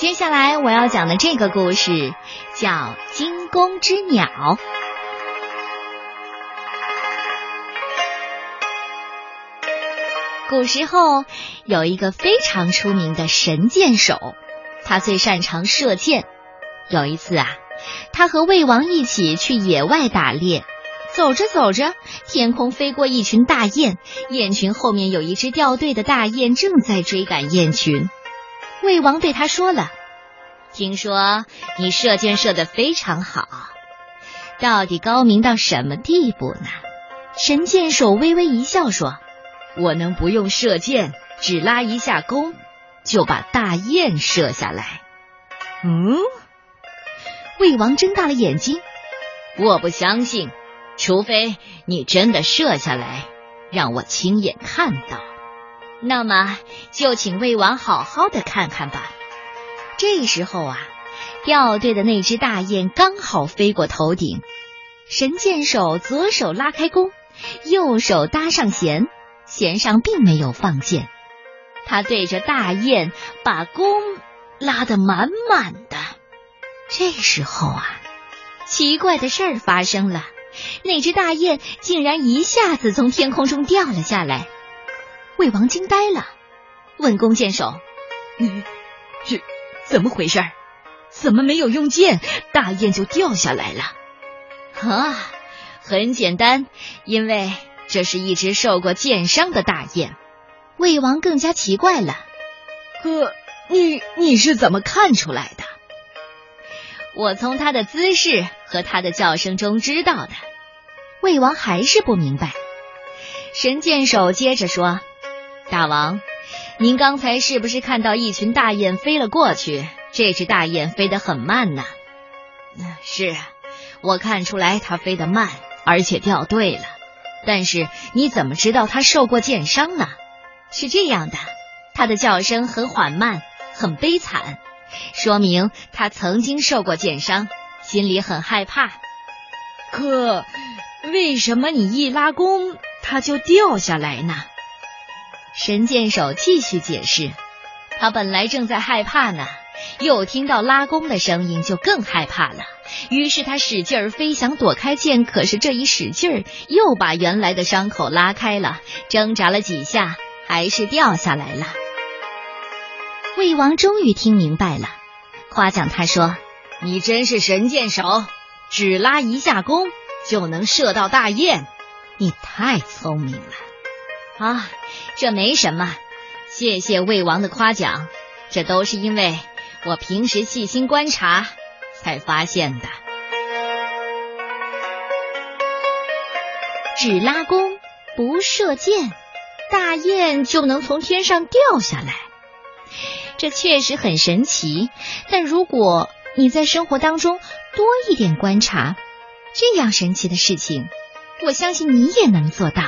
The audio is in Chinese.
接下来我要讲的这个故事叫《惊弓之鸟》。古时候有一个非常出名的神箭手，他最擅长射箭。有一次啊，他和魏王一起去野外打猎，走着走着，天空飞过一群大雁，雁群后面有一只掉队的大雁正在追赶雁群。魏王对他说了：“听说你射箭射得非常好，到底高明到什么地步呢？”神箭手微微一笑说。我能不用射箭，只拉一下弓，就把大雁射下来。嗯，魏王睁大了眼睛，我不相信，除非你真的射下来，让我亲眼看到。那么就请魏王好好的看看吧。这时候啊，掉队的那只大雁刚好飞过头顶，神箭手左手拉开弓，右手搭上弦。弦上并没有放箭，他对着大雁把弓拉得满满的。这时候啊，奇怪的事儿发生了，那只大雁竟然一下子从天空中掉了下来。魏王惊呆了，问弓箭手：“你这怎么回事？怎么没有用箭，大雁就掉下来了？”啊，很简单，因为。这是一只受过箭伤的大雁，魏王更加奇怪了。哥，你你是怎么看出来的？我从他的姿势和他的叫声中知道的。魏王还是不明白。神箭手接着说：“大王，您刚才是不是看到一群大雁飞了过去？这只大雁飞得很慢呢。”“是，我看出来它飞得慢，而且掉队了。”但是你怎么知道它受过箭伤呢？是这样的，它的叫声很缓慢，很悲惨，说明它曾经受过箭伤，心里很害怕。可为什么你一拉弓，它就掉下来呢？神箭手继续解释，他本来正在害怕呢。又听到拉弓的声音，就更害怕了。于是他使劲儿飞，想躲开箭，可是这一使劲儿，又把原来的伤口拉开了。挣扎了几下，还是掉下来了。魏王终于听明白了，夸奖他说：“你真是神箭手，只拉一下弓就能射到大雁，你太聪明了。”啊，这没什么，谢谢魏王的夸奖，这都是因为。我平时细心观察，才发现的。只拉弓不射箭，大雁就能从天上掉下来。这确实很神奇。但如果你在生活当中多一点观察，这样神奇的事情，我相信你也能做到。